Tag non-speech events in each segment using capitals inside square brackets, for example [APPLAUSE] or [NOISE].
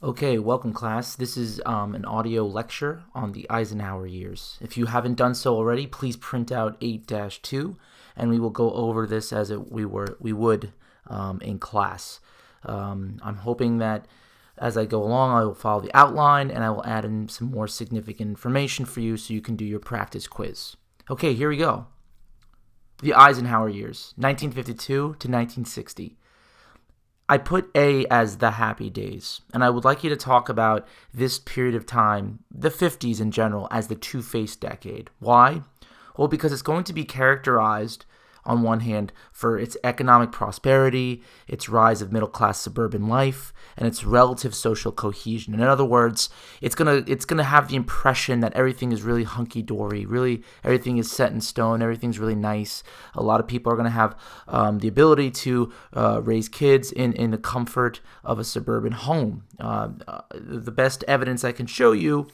Okay, welcome, class. This is um, an audio lecture on the Eisenhower years. If you haven't done so already, please print out 8 2, and we will go over this as it, we, were, we would um, in class. Um, I'm hoping that as I go along, I will follow the outline and I will add in some more significant information for you so you can do your practice quiz. Okay, here we go. The Eisenhower years, 1952 to 1960. I put A as the happy days, and I would like you to talk about this period of time, the 50s in general, as the two faced decade. Why? Well, because it's going to be characterized on one hand, for its economic prosperity, its rise of middle class suburban life, and its relative social cohesion. In other words, it's gonna it's gonna have the impression that everything is really hunky dory, really everything is set in stone, everything's really nice. A lot of people are gonna have um, the ability to uh, raise kids in in the comfort of a suburban home. Uh, uh, the best evidence I can show you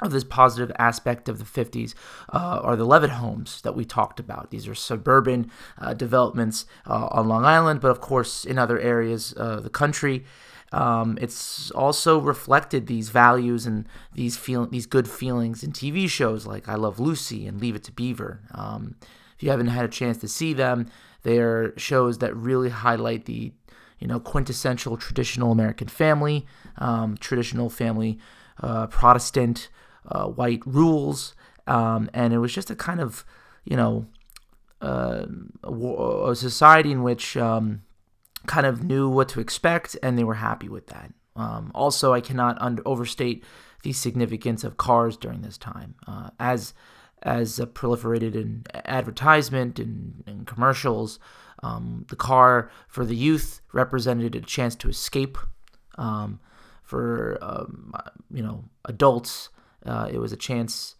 of this positive aspect of the 50s uh, are the Levitt homes that we talked about. These are suburban uh, developments uh, on Long Island, but of course in other areas of the country. Um, it's also reflected these values and these feel these good feelings in TV shows like I Love Lucy and Leave It to Beaver. Um, if you haven't had a chance to see them, they are shows that really highlight the you know quintessential traditional American family, um, traditional family, uh, Protestant uh, white rules, um, and it was just a kind of, you know, uh, a, a, society in which um, kind of knew what to expect, and they were happy with that. Um, also, I cannot under- overstate the significance of cars during this time, uh, as as proliferated in advertisement and, and commercials. Um, the car for the youth represented a chance to escape. Um, for um, you know adults, uh, it was a chance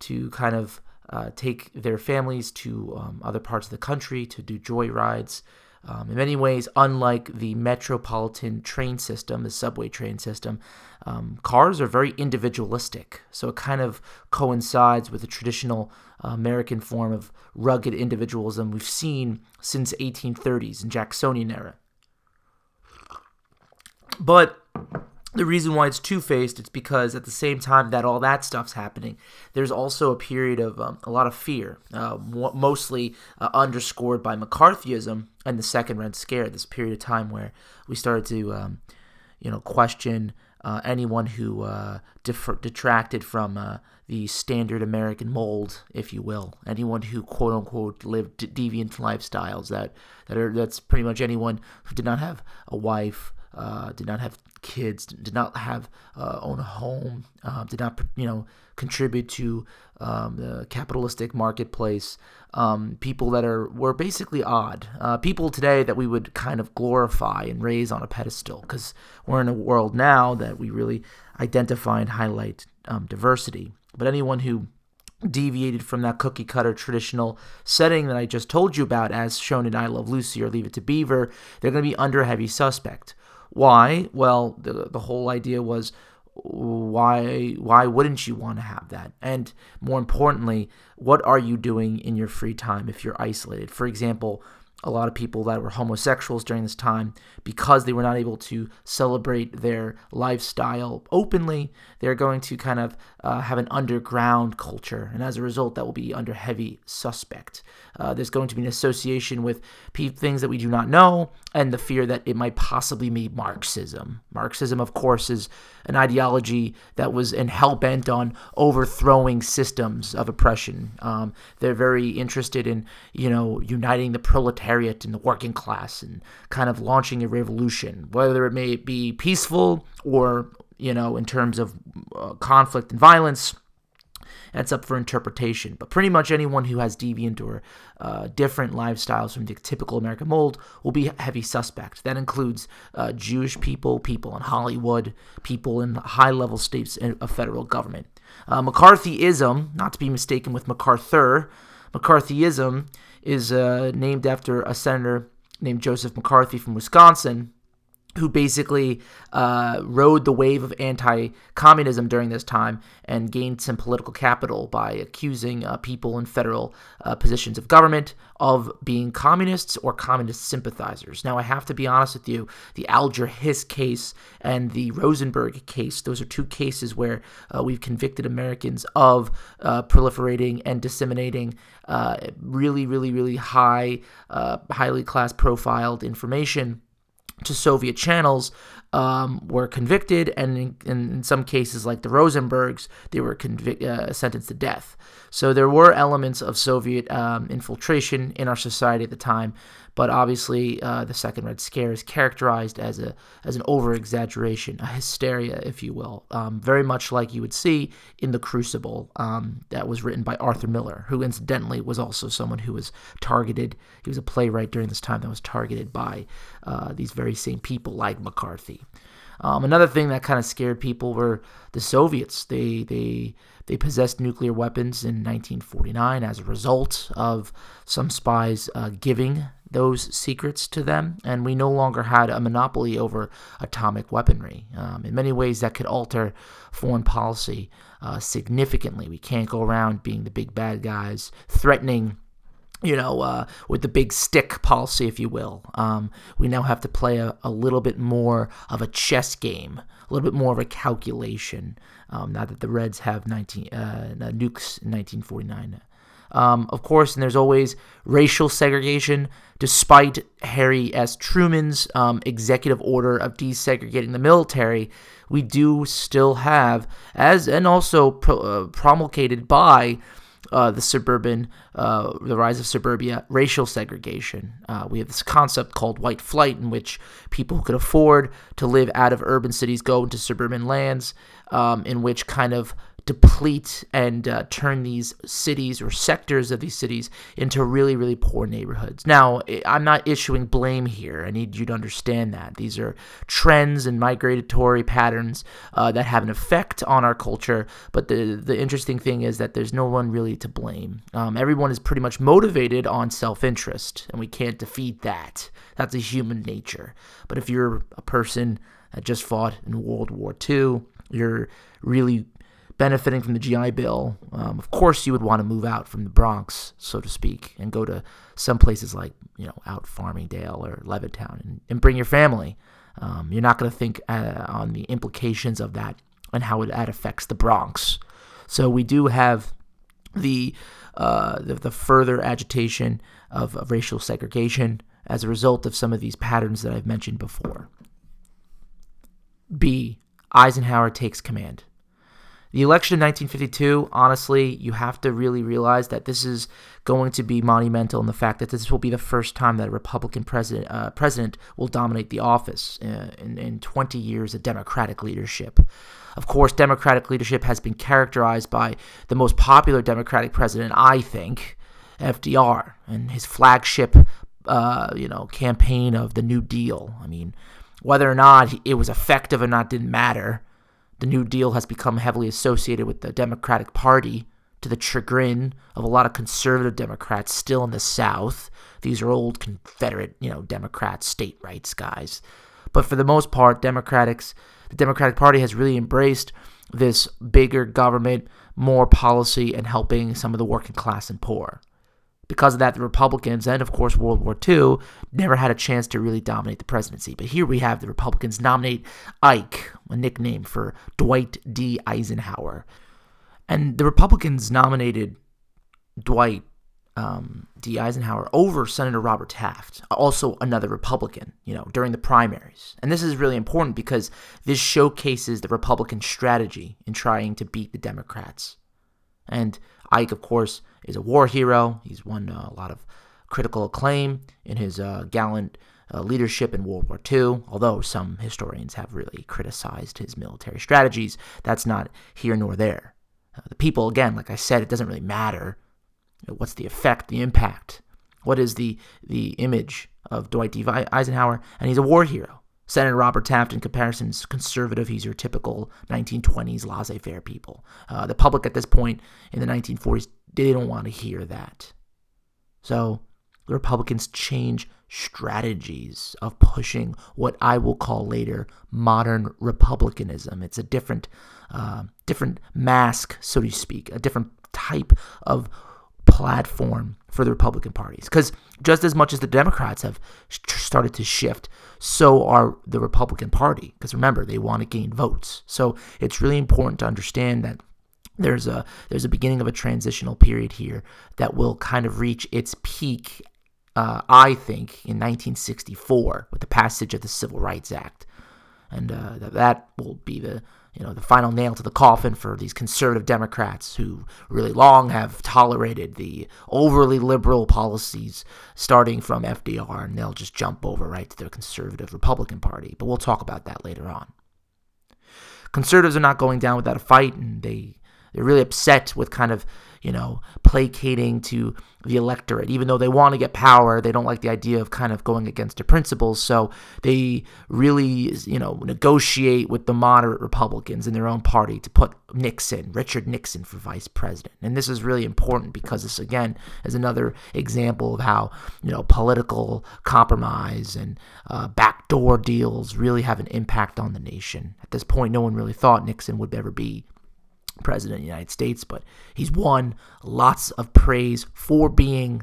to kind of uh, take their families to um, other parts of the country to do joy rides. Um, in many ways, unlike the metropolitan train system, the subway train system, um, cars are very individualistic. So it kind of coincides with the traditional uh, American form of rugged individualism we've seen since 1830s and Jacksonian era. But the reason why it's two faced, it's because at the same time that all that stuff's happening, there's also a period of um, a lot of fear, uh, mostly uh, underscored by McCarthyism and the Second Red Scare. This period of time where we started to, um, you know, question uh, anyone who uh, detracted from uh, the standard American mold, if you will. Anyone who quote unquote lived deviant lifestyles that that are that's pretty much anyone who did not have a wife uh, did not have kids, did not have uh, own a home, uh, did not you know contribute to um, the capitalistic marketplace. Um, people that are were basically odd. Uh, people today that we would kind of glorify and raise on a pedestal because we're in a world now that we really identify and highlight um, diversity. But anyone who deviated from that cookie cutter traditional setting that I just told you about, as shown in I Love Lucy or Leave It to Beaver, they're going to be under heavy suspect. Why? Well, the, the whole idea was why why wouldn't you want to have that and more importantly what are you doing in your free time if you're isolated for example a lot of people that were homosexuals during this time because they were not able to celebrate their lifestyle openly they're going to kind of uh, have an underground culture and as a result that will be under heavy suspect uh, there's going to be an association with things that we do not know and the fear that it might possibly be marxism marxism of course is an ideology that was in hell bent on overthrowing systems of oppression. Um, they're very interested in, you know, uniting the proletariat and the working class and kind of launching a revolution, whether it may be peaceful or, you know, in terms of uh, conflict and violence that's up for interpretation. But pretty much anyone who has deviant or uh, different lifestyles from the typical American mold will be heavy suspect. That includes uh, Jewish people, people in Hollywood, people in high level states of federal government. Uh, McCarthyism, not to be mistaken with MacArthur, McCarthyism is uh, named after a senator named Joseph McCarthy from Wisconsin who basically uh, rode the wave of anti communism during this time and gained some political capital by accusing uh, people in federal uh, positions of government of being communists or communist sympathizers. Now, I have to be honest with you the Alger Hiss case and the Rosenberg case, those are two cases where uh, we've convicted Americans of uh, proliferating and disseminating uh, really, really, really high, highly class profiled information to Soviet channels um, were convicted, and in, in, some cases, like the Rosenbergs, they were convic- uh, sentenced to death. So there were elements of Soviet um, infiltration in our society at the time, but obviously uh, the Second Red Scare is characterized as a as an over exaggeration, a hysteria, if you will, um, very much like you would see in The Crucible, um, that was written by Arthur Miller, who incidentally was also someone who was targeted. He was a playwright during this time that was targeted by uh, these very same people like McCarthy. Um, another thing that kind of scared people were the Soviets. They they they possessed nuclear weapons in 1949 as a result of some spies uh, giving those secrets to them, and we no longer had a monopoly over atomic weaponry. Um, in many ways, that could alter foreign policy uh, significantly. We can't go around being the big bad guys threatening you know, uh, with the big stick policy, if you will. Um, we now have to play a, a, little bit more of a chess game, a little bit more of a calculation. Um, now that the Reds have 19 uh, nukes in 1949. Um, of course, and there's always racial segregation, despite Harry S. Truman's um, executive order of desegregating the military. We do still have, as and also pro, uh, promulgated by uh, the suburban, uh, the rise of suburbia, racial segregation. Uh, we have this concept called white flight, in which people who could afford to live out of urban cities go into suburban lands, um, in which kind of deplete and uh, turn these cities or sectors of these cities into really, really poor neighborhoods. Now, I'm not issuing blame here. I need you to understand that. These are trends and migratory patterns uh, that have an effect on our culture. But the, the interesting thing is that there's no one really to blame. Um, everyone is pretty much motivated on self interest, and we can't defeat that. That's a human nature. But if you're a person that just fought in World War II, you're really benefiting from the GI Bill, um, of course you would want to move out from the Bronx, so to speak, and go to some places like, you know, out Farmingdale or Levittown and, and bring your family. Um, you're not going to think uh, on the implications of that and how it, that affects the Bronx. So we do have the, uh, the, the, further agitation of, of racial segregation as a result of some of these patterns that I've mentioned before. B. Eisenhower takes command. The election in 1952, honestly, you have to really realize that this is going to be monumental in the fact that this will be the first time that a Republican president uh, president will dominate the office uh, in, in 20 years of Democratic leadership. Of course, Democratic leadership has been characterized by the most popular Democratic president, I think, FDR, and his flagship, uh, you know, campaign of the New Deal. I mean, whether or not it was effective or not didn't matter. The New Deal has become heavily associated with the Democratic Party to the chagrin of a lot of conservative Democrats still in the South. These are old Confederate, you know, Democrat state rights guys. But for the most part, Democrats, the Democratic Party has really embraced this bigger government, more policy, and helping some of the working class and poor. Because of that, the Republicans and, of course, World War II never had a chance to really dominate the presidency. But here we have the Republicans nominate Ike, a nickname for Dwight D. Eisenhower. And the Republicans nominated Dwight um, D. Eisenhower over Senator Robert Taft, also another Republican, you know, during the primaries. And this is really important because this showcases the Republican strategy in trying to beat the Democrats. And Ike, of course, is a war hero. He's won uh, a lot of critical acclaim in his uh, gallant uh, leadership in World War II, although some historians have really criticized his military strategies. That's not here nor there. Uh, the people, again, like I said, it doesn't really matter. What's the effect, the impact? What is the, the image of Dwight D. Eisenhower? And he's a war hero. Senator Robert Taft, in comparison, is conservative. He's your typical 1920s laissez faire people. Uh, the public at this point in the 1940s, they don't want to hear that. So the Republicans change strategies of pushing what I will call later modern republicanism. It's a different, uh, different mask, so to speak, a different type of platform for the Republican parties. Because just as much as the Democrats have started to shift, so are the Republican Party. Because remember, they want to gain votes. So it's really important to understand that there's a there's a beginning of a transitional period here that will kind of reach its peak uh, I think, in 1964 with the passage of the Civil Rights Act, and uh, that will be the you know the final nail to the coffin for these conservative Democrats who really long have tolerated the overly liberal policies starting from FDR, and they'll just jump over right to their conservative Republican Party. But we'll talk about that later on. Conservatives are not going down without a fight, and they they're really upset with kind of you know, placating to the electorate. Even though they want to get power, they don't like the idea of kind of going against their principles. So they really, you know, negotiate with the moderate Republicans in their own party to put Nixon, Richard Nixon, for vice president. And this is really important because this, again, is another example of how, you know, political compromise and uh, backdoor deals really have an impact on the nation. At this point, no one really thought Nixon would ever be president of the United States, but he's won lots of praise for being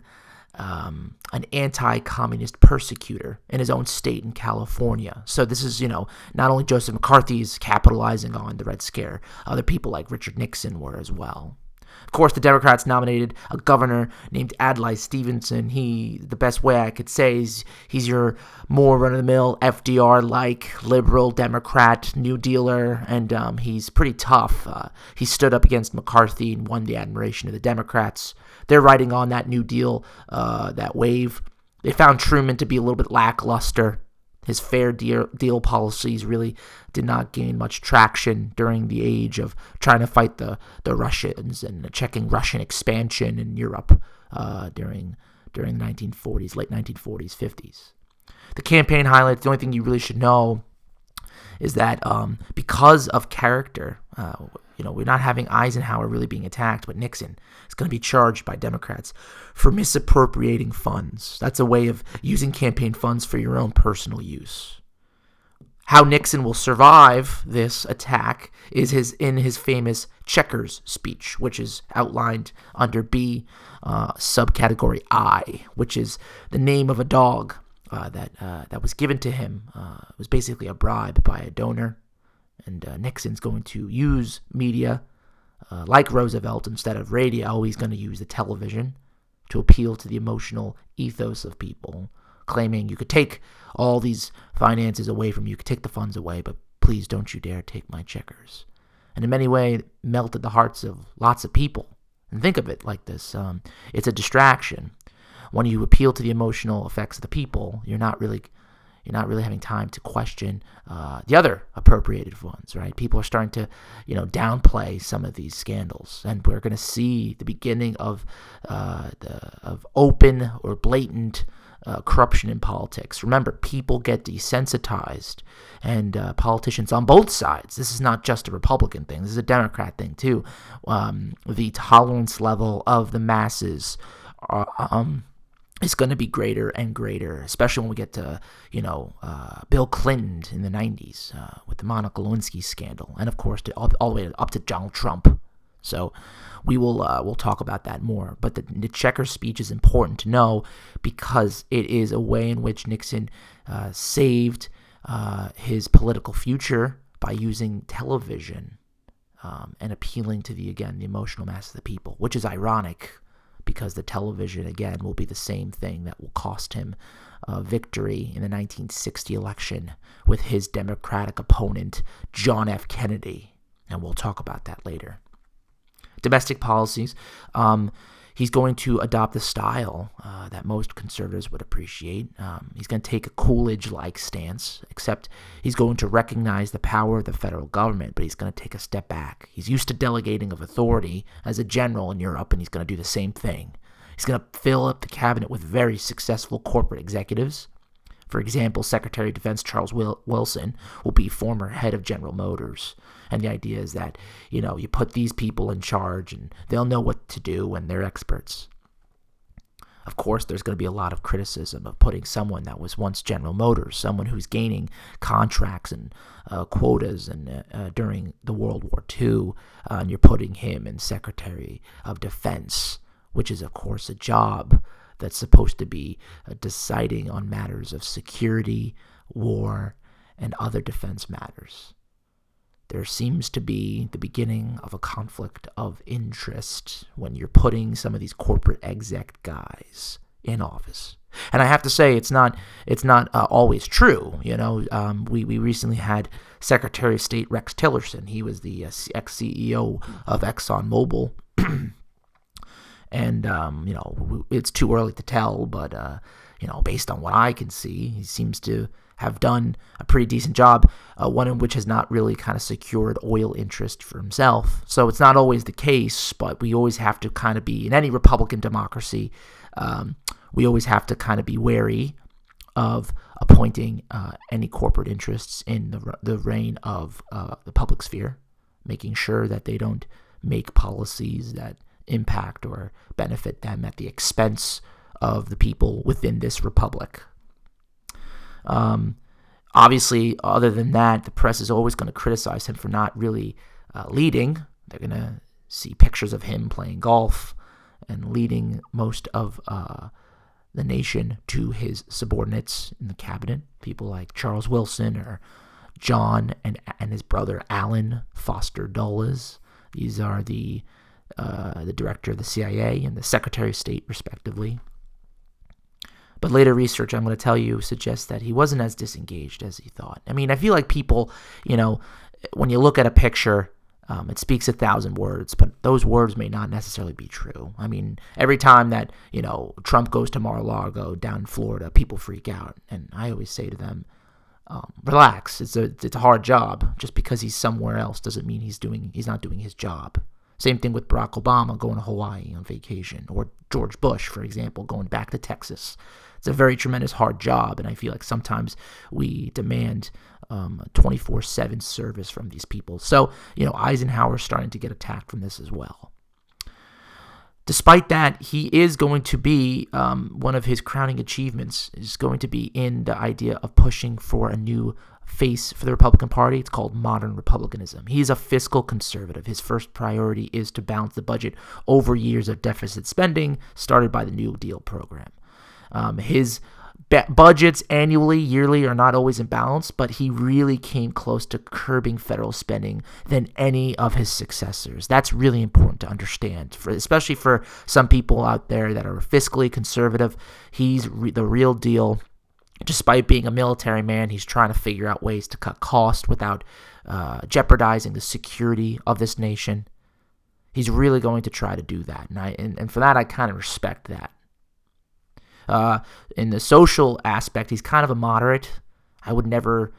um, an anti-communist persecutor in his own state in California. So this is, you know, not only Joseph McCarthy's capitalizing on the Red Scare, other people like Richard Nixon were as well. Of course, the Democrats nominated a governor named Adlai Stevenson. He, the best way I could say is he's your more run-of-the-mill FDR-like liberal Democrat, New Dealer, and um, he's pretty tough. Uh, he stood up against McCarthy and won the admiration of the Democrats. They're riding on that New Deal, uh, that wave. They found Truman to be a little bit lackluster. His fair deal, policies really did not gain much traction during the age of trying to fight the, the Russians and checking Russian expansion in Europe uh, during during the 1940s, late 1940s, 50s. The campaign highlights, the only thing you really should know is that um, because of character, uh, you know, we're not having Eisenhower really being attacked, but Nixon is going to be charged by Democrats for misappropriating funds. That's a way of using campaign funds for your own personal use. How Nixon will survive this attack is his in his famous checkers speech, which is outlined under B uh, subcategory I, which is the name of a dog uh, that uh, that was given to him. Uh, it was basically a bribe by a donor and uh, Nixon's going to use media uh, like Roosevelt instead of radio. He's going to use the television to appeal to the emotional ethos of people, claiming you could take all these finances away from you, you could take the funds away, but please don't you dare take my checkers. And in many ways, melted the hearts of lots of people. And think of it like this um, it's a distraction. When you appeal to the emotional effects of the people, you're not really you're not really having time to question uh, the other appropriated ones, right? People are starting to, you know, downplay some of these scandals, and we're going to see the beginning of uh, the, of open or blatant uh, corruption in politics. Remember, people get desensitized, and uh, politicians on both sides. This is not just a Republican thing. This is a Democrat thing too. Um, the tolerance level of the masses. Uh, um, is going to be greater and greater, especially when we get to, you know, uh, Bill Clinton in the 90s uh, with the Monica Lewinsky scandal, and of course, to, all, all, the way up to Donald Trump. So we will uh, we'll talk about that more. But the, the checker speech is important to know because it is a way in which Nixon uh, saved uh, his political future by using television um, and appealing to the again the emotional mass of the people, which is ironic because the television, again, will be the same thing that will cost him a victory in the 1960 election with his Democratic opponent, John F. Kennedy. And we'll talk about that later. Domestic policies. Um, he's going to adopt the style uh, that most conservatives would appreciate. Um, he's going to take a Coolidge like stance, except he's going to recognize the power of the federal government, but he's going to take a step back. He's used to delegating of authority as a general in Europe, and he's going to do the same thing. He's going to fill up the cabinet with very successful corporate executives. For example, Secretary of Defense Charles Wilson will be former head of General Motors. And the idea is that, you know, you put these people in charge and they'll know what to do and they're experts. of course, there's going to be a lot of criticism of putting someone that was once General Motors, someone who's gaining contracts and uh, quotas and uh, uh during the World War II, uh, and you're putting him in Secretary of Defense, which is, of course, a job that's supposed to be uh, deciding on matters of security, war, and other defense matters. There seems to be the beginning of a conflict of interest when you're putting some of these corporate exec guys in office. And I have to say, it's not it's not uh, always true. You know, um, we we recently had Secretary of State Rex Tillerson. He was the uh, ex CEO of ExxonMobil. [CLEARS THROAT] and um, you know, it's too early to tell, but uh, you know, based on what I can see, he seems to have done a pretty decent job, uh, one in which has not really kind of secured oil interest for himself. So it's not always the case, but we always have to kind of be, in any Republican democracy, um, we always have to kind of be wary of appointing uh, any corporate interests in the, the reign of uh, the public sphere, making sure that they don't make policies that impact or benefit them at the expense of the people within this republic. Um, obviously, other than that, the press is always going to criticize him for not really uh, leading. They're going to see pictures of him playing golf and leading most of uh, the nation to his subordinates in the cabinet, people like Charles Wilson or John and and his brother Alan Foster Dulles. These are the uh, the director of the CIA and the Secretary of State, respectively. But later research, I'm going to tell you, suggests that he wasn't as disengaged as he thought. I mean, I feel like people, you know, when you look at a picture, um, it speaks a thousand words, but those words may not necessarily be true. I mean, every time that, you know, Trump goes to Mar-a-Lago down in Florida, people freak out. And I always say to them, um, relax. It's a, it's a hard job. Just because he's somewhere else doesn't mean he's doing, he's not doing his job. Same thing with Barack Obama going to Hawaii on vacation, or George Bush, for example, going back to Texas it's a very tremendous hard job, and I feel like sometimes we demand um, 24 7 service from these people. So, you know, Eisenhower's starting to get attacked from this as well. Despite that, he is going to be um, one of his crowning achievements is going to be in the idea of pushing for a new face for the Republican Party. It's called modern republicanism. He's a fiscal conservative. His first priority is to balance the budget over years of deficit spending started by the New Deal program. Um, his budgets annually, yearly are not always in balance, but he really came close to curbing federal spending than any of his successors. That's really important to understand, for, especially for some people out there that are fiscally conservative. He's re- the real deal. Despite being a military man, he's trying to figure out ways to cut costs without uh, jeopardizing the security of this nation. He's really going to try to do that, and I and, and for that I kind of respect that. Uh, in the social aspect, he's kind of a moderate. I would never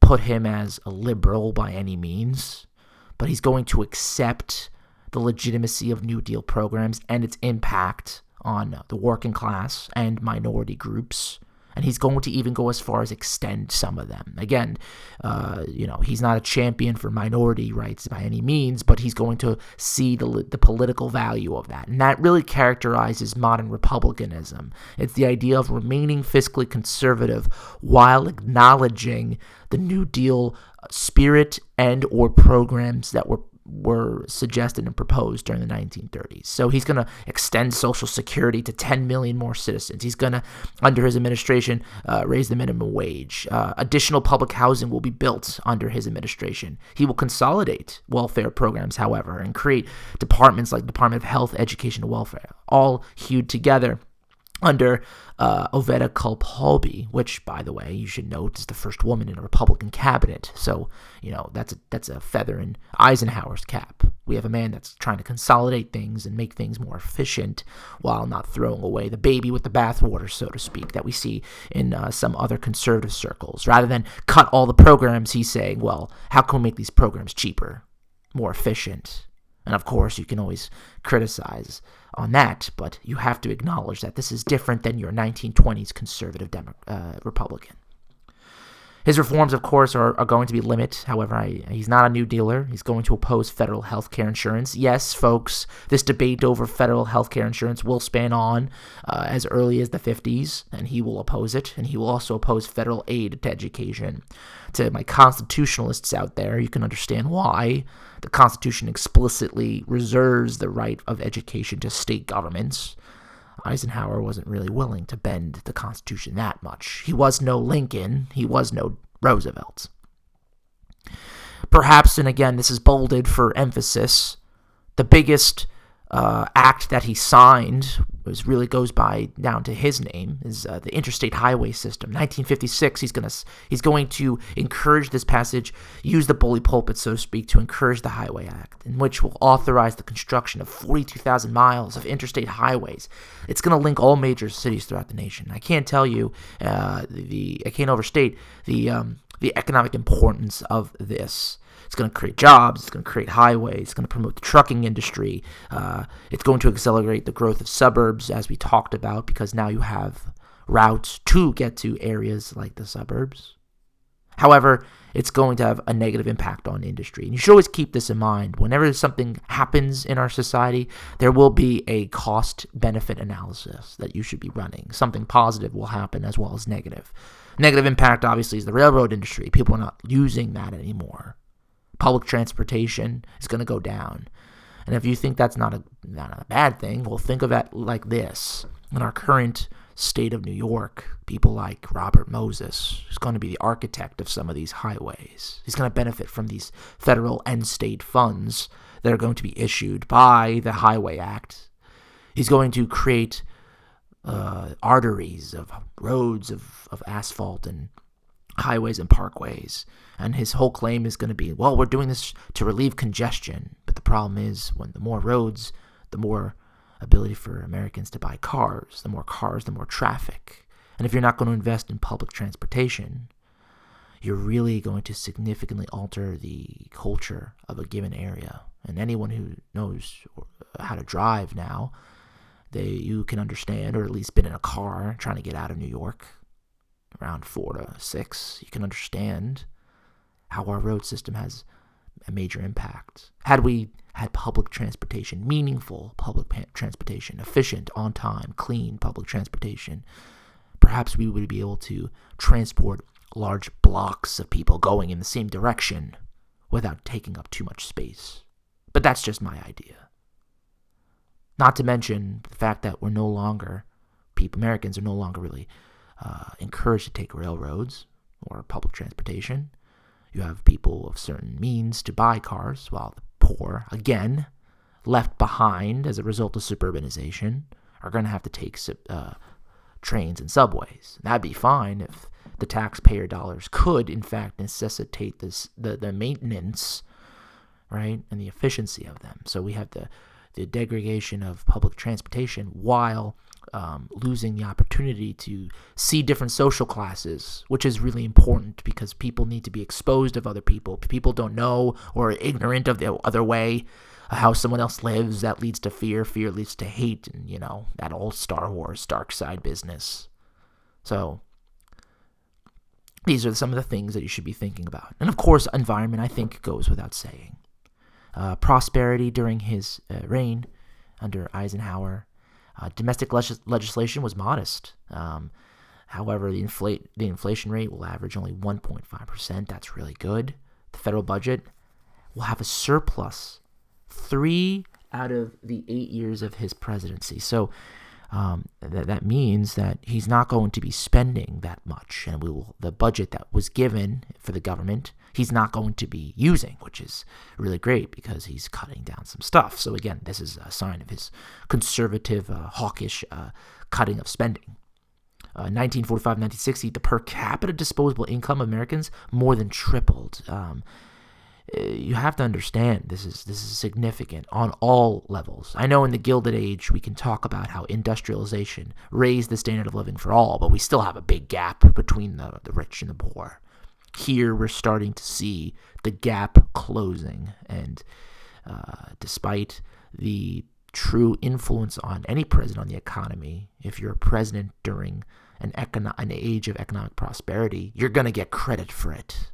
put him as a liberal by any means, but he's going to accept the legitimacy of New Deal programs and its impact on the working class and minority groups and he's going to even go as far as extend some of them. Again, uh, you know, he's not a champion for minority rights by any means, but he's going to see the the political value of that, and that really characterizes modern republicanism. It's the idea of remaining fiscally conservative while acknowledging the New Deal spirit and or programs that were were suggested and proposed during the 1930s. So he's going to extend Social Security to 10 million more citizens. He's going to, under his administration, uh, raise the minimum wage. Uh, additional public housing will be built under his administration. He will consolidate welfare programs, however, and create departments like Department of Health, Education, and Welfare, all hewed together under uh, Oveta Culp which, by the way, you should note is the first woman in a Republican cabinet. So, you know, that's a, that's a feather in Eisenhower's cap. We have a man that's trying to consolidate things and make things more efficient while not throwing away the baby with the bathwater, so to speak, that we see in uh, some other conservative circles. Rather than cut all the programs, he's saying, well, how can we make these programs cheaper, more efficient? And of course, you can always criticize on that, but you have to acknowledge that this is different than your 1920s conservative Demo- uh, Republican. His reforms, of course, are, are going to be limit. However, I, he's not a new dealer. He's going to oppose federal health care insurance. Yes, folks, this debate over federal health care insurance will span on uh, as early as the 50s, and he will oppose it. And he will also oppose federal aid to education. To my constitutionalists out there, you can understand why the Constitution explicitly reserves the right of education to state governments. Eisenhower wasn't really willing to bend the Constitution that much. He was no Lincoln, he was no Roosevelt. Perhaps, and again, this is bolded for emphasis, the biggest uh, act that he signed was really goes by down to his name is uh, the interstate highway system. 1956 he's going to he's going to encourage this passage use the bully pulpit so to speak to encourage the highway act in which will authorize the construction of 42,000 miles of interstate highways. It's going to link all major cities throughout the nation. I can't tell you uh, the i can't overstate the um, the economic importance of this it's going to create jobs. It's going to create highways. It's going to promote the trucking industry. Uh, it's going to accelerate the growth of suburbs, as we talked about, because now you have routes to get to areas like the suburbs. However, it's going to have a negative impact on industry. And you should always keep this in mind. Whenever something happens in our society, there will be a cost benefit analysis that you should be running. Something positive will happen as well as negative. Negative impact, obviously, is the railroad industry. People are not using that anymore public transportation is going to go down. And if you think that's not a, not a bad thing, well, think of it like this. In our current state of New York, people like Robert Moses is going to be the architect of some of these highways. He's going to benefit from these federal and state funds that are going to be issued by the Highway Act. He's going to create uh, arteries of roads of, of asphalt and highways and parkways. And his whole claim is going to be, well, we're doing this to relieve congestion. But the problem is, when the more roads, the more ability for Americans to buy cars. The more cars, the more traffic. And if you're not going to invest in public transportation, you're really going to significantly alter the culture of a given area. And anyone who knows uh, how to drive now, they you can understand, or at least been in a car trying to get out of New York, around four to six, you can understand how our road system has a major impact. Had we had public transportation, meaningful public transportation, efficient, on time, clean public transportation, perhaps we would be able to transport large blocks of people going in the same direction without taking up too much space. But that's just my idea. Not to mention the fact that we're no longer, people, Americans are no longer really uh, encouraged to take railroads or public transportation. You have people of certain means to buy cars, while the poor, again, left behind as a result of suburbanization, are going to have to take uh, trains and subways. That'd be fine if the taxpayer dollars could, in fact, necessitate this the, the maintenance, right, and the efficiency of them. So we have the the degradation of public transportation while um, losing the opportunity to see different social classes, which is really important because people need to be exposed of other people. People don't know or are ignorant of the other way, how someone else lives. That leads to fear. Fear leads to hate, and you know that old Star Wars dark side business. So these are some of the things that you should be thinking about, and of course, environment. I think goes without saying. Uh, prosperity during his uh, reign under Eisenhower uh, domestic legislation was modest. Um, however, the, inflate, the inflation rate will average only 1.5%. That's really good. The federal budget will have a surplus three out of the eight years of his presidency. So um, that, that means that he's not going to be spending that much. And we will, the budget that was given for the government he's not going to be using, which is really great because he's cutting down some stuff. So, again, this is a sign of his conservative, uh, hawkish uh, cutting of spending. Uh, 1945 1960, the per capita disposable income of Americans more than tripled. Um, eh, you have to understand this is this is significant on all levels. I know in the Gilded Age we can talk about how industrialization raised the standard of living for all, but we still have a big gap between the, the rich and the poor here we're starting to see the gap closing. And uh, despite the true influence on any president on the economy, if you're a president during an, econo- an age of economic prosperity, you're going to get credit for it.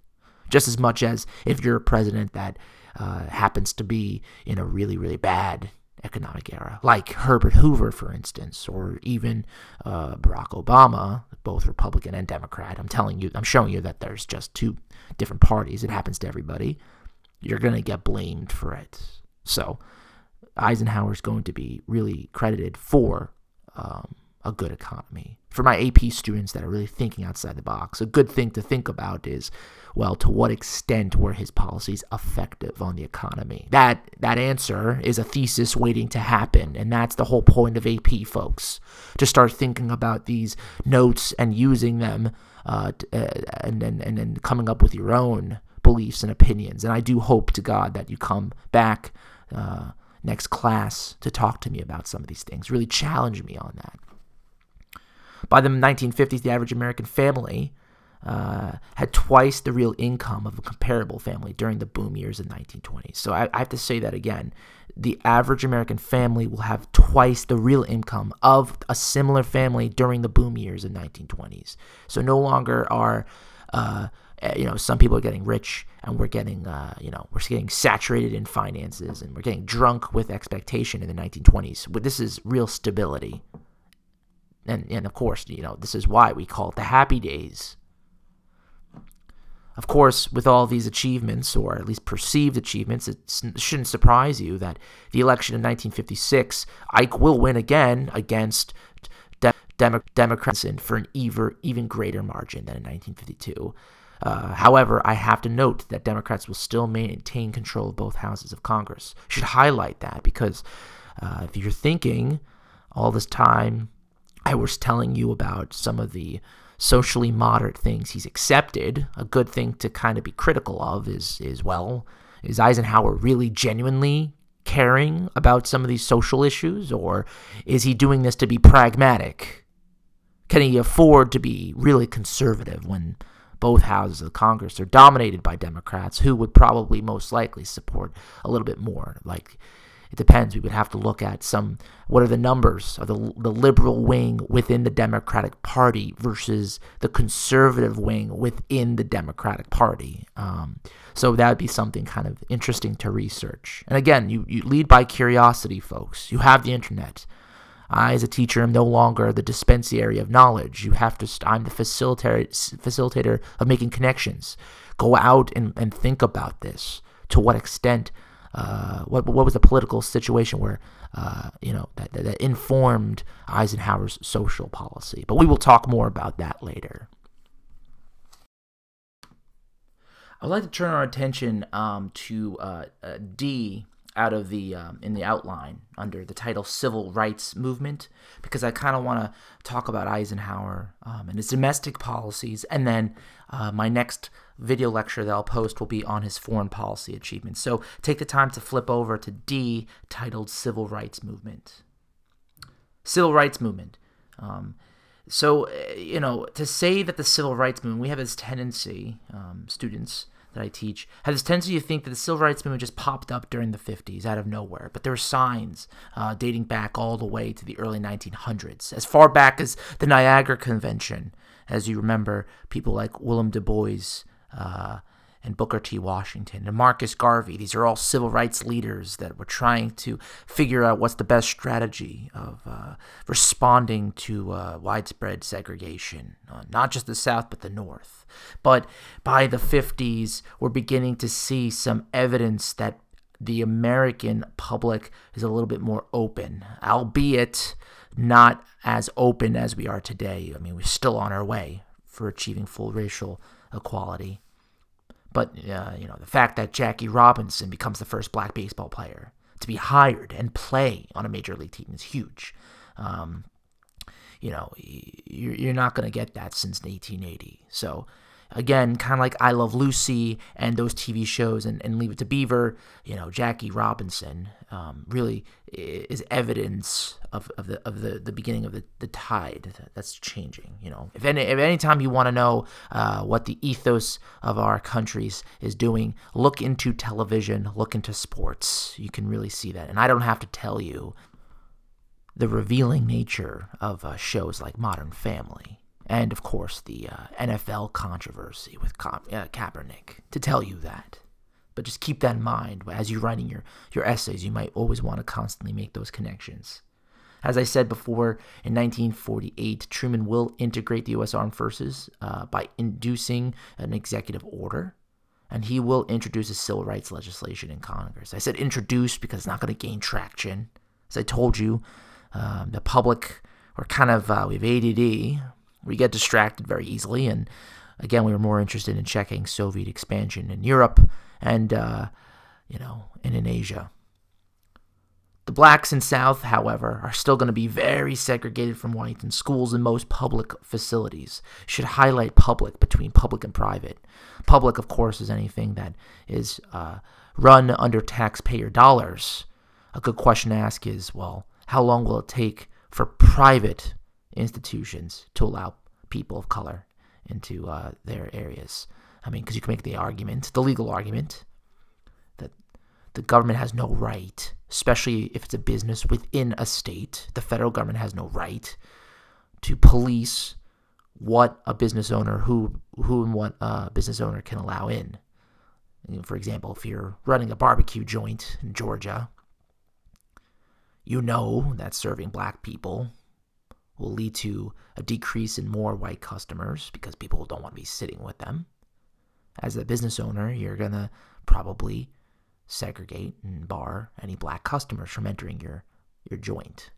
Just as much as if you're a president that uh, happens to be in a really, really bad economic era, like Herbert Hoover, for instance, or even uh, Barack Obama, both Republican and Democrat. I'm telling you, I'm showing you that there's just two different parties. It happens to everybody. You're going to get blamed for it. So Eisenhower is going to be really credited for um, a good economy. For my AP students that are really thinking outside the box, a good thing to think about is, well, to what extent were his policies effective on the economy? That that answer is a thesis waiting to happen, and that's the whole point of AP, folks, to start thinking about these notes and using them, uh, uh, and then and then coming up with your own beliefs and opinions. And I do hope to God that you come back. Uh, next class to talk to me about some of these things, really challenge me on that. By the 1950s, the average American family uh, had twice the real income of a comparable family during the boom years of the 1920s. So I, I, have to say that again. The average American family will have twice the real income of a similar family during the boom years of 1920s. So no longer are, uh, eh, you know, some people are getting rich and we're getting, uh, you know, we're getting saturated in finances and we're getting drunk with expectation in the 1920s. But this is real stability and and of course, you know, this is why we call it the happy days. Of course, with all these achievements, or at least perceived achievements, it shouldn't surprise you that the election in 1956, Ike will win again against de- Demo- Democrats for an even, even greater margin than in 1952. Uh, however, I have to note that Democrats will still maintain control of both houses of Congress. Should highlight that because uh, if you're thinking all this time I was telling you about some of the socially moderate things he's accepted. A good thing to kind of be critical of is is well, is Eisenhower really genuinely caring about some of these social issues or is he doing this to be pragmatic? Can he afford to be really conservative when both houses of Congress are dominated by Democrats who would probably most likely support a little bit more like it depends. We would have to look at some what are the numbers of the, the liberal wing within the Democratic Party versus the conservative wing within the Democratic Party. Um, so that would be something kind of interesting to research. And again, you, you lead by curiosity, folks. You have the internet. I, as a teacher, am no longer the dispensary of knowledge. You have to. I'm the facilitator facilitator of making connections. Go out and, and think about this. To what extent uh, what what was the political situation where uh, you know that, that, that informed Eisenhower's social policy. But we will talk more about that later. I'd like to turn our attention um, to uh, uh D out of the um, in the outline under the title Civil Rights Movement because I kind of want to talk about Eisenhower um, and his domestic policies, and then uh, my next video lecture that I'll post will be on his foreign policy achievements. So take the time to flip over to D, titled Civil Rights Movement. Civil Rights Movement. Um, so, uh, you know, to say that the civil rights movement, we have this tendency, um, students, that I teach have this tendency to think that the civil rights movement just popped up during the 50s out of nowhere. But there are signs uh, dating back all the way to the early 1900s, as far back as the Niagara Convention. As you remember, people like William Du Bois uh, and Booker T. Washington and Marcus Garvey. These are all civil rights leaders that were trying to figure out what's the best strategy of uh, responding to uh, widespread segregation, uh, not just the South, but the North. But by the 50s, we're beginning to see some evidence that the American public is a little bit more open, albeit not as open as we are today. I mean, we're still on our way for achieving full racial equality. But uh, you know, the fact that Jackie Robinson becomes the first black baseball player to be hired and play on a major league team is huge. Um, you know, you're not going to get that since 1880. So again, kind of like I Love Lucy and those TV shows and, and Leave It to Beaver, you know, Jackie Robinson um, really is evidence of, of the of the, the beginning of the, the tide that's changing. You know, if any if any time you want to know uh, what the ethos of our countries is doing, look into television, look into sports. You can really see that, and I don't have to tell you the revealing nature of uh, shows like Modern Family and of course the uh, NFL controversy with Ka- uh, Kaepernick to tell you that. But just keep that in mind as you're writing your, your essays. You might always want to constantly make those connections. As I said before, in 1948, Truman will integrate the U.S. Armed Forces uh, by inducing an executive order, and he will introduce a civil rights legislation in Congress. I said introduce because it's not going to gain traction. As I told you, um, the public are kind of, uh, we have ADD, we get distracted very easily, and again, we were more interested in checking Soviet expansion in Europe and, uh, you know, and in Asia. The blacks in South, however, are still going to be very segregated from whites in schools and most public facilities. Should highlight public between public and private. Public, of course, is anything that is uh, run under taxpayer dollars. A good question to ask is well, how long will it take for private institutions to allow people of color into uh, their areas? I mean, because you can make the argument, the legal argument, that the government has no right, especially if it's a business within a state, the federal government has no right to police what a business owner, who, who and what a business owner can allow in. You know, for example, if you're running a barbecue joint in Georgia, you know that serving black people will lead to a decrease in more white customers because people don't want to be sitting with them as a business owner, you're going to probably segregate and bar any black customers from entering your, your joint.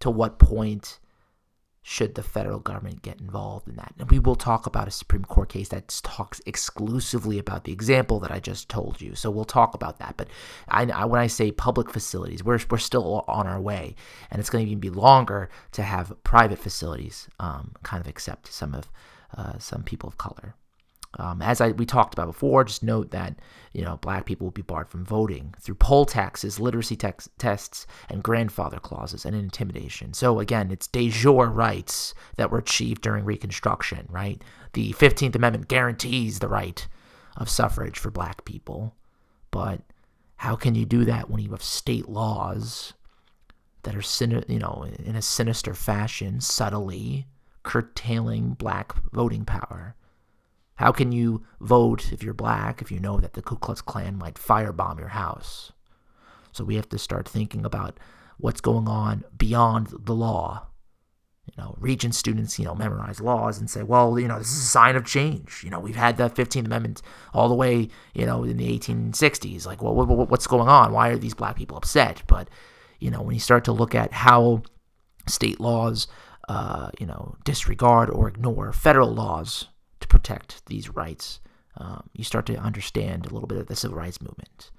To what point should the federal government get involved in that? And we will talk about a Supreme Court case that talks exclusively about the example that I just told you. So we'll talk about that. But I, I, when I say public facilities, we're, we're still on our way. And it's going to even be longer to have private facilities um, kind of accept some of uh, some people of color. Um, as I, we talked about before, just note that you know black people will be barred from voting through poll taxes, literacy tex- tests, and grandfather clauses, and intimidation. So again, it's de jure rights that were achieved during Reconstruction. Right, the Fifteenth Amendment guarantees the right of suffrage for black people, but how can you do that when you have state laws that are sin- you know in a sinister fashion, subtly curtailing black voting power? How can you vote if you're black if you know that the Ku Klux Klan might firebomb your house? So we have to start thinking about what's going on beyond the law. You know, Regent students, you know, memorize laws and say, well, you know, this is a sign of change. You know, we've had the 15th Amendment all the way, you know, in the 1860s. Like, well, what's going on? Why are these black people upset? But, you know, when you start to look at how state laws, uh, you know, disregard or ignore federal laws, to protect these rights, um, you start to understand a little bit of the civil rights movement.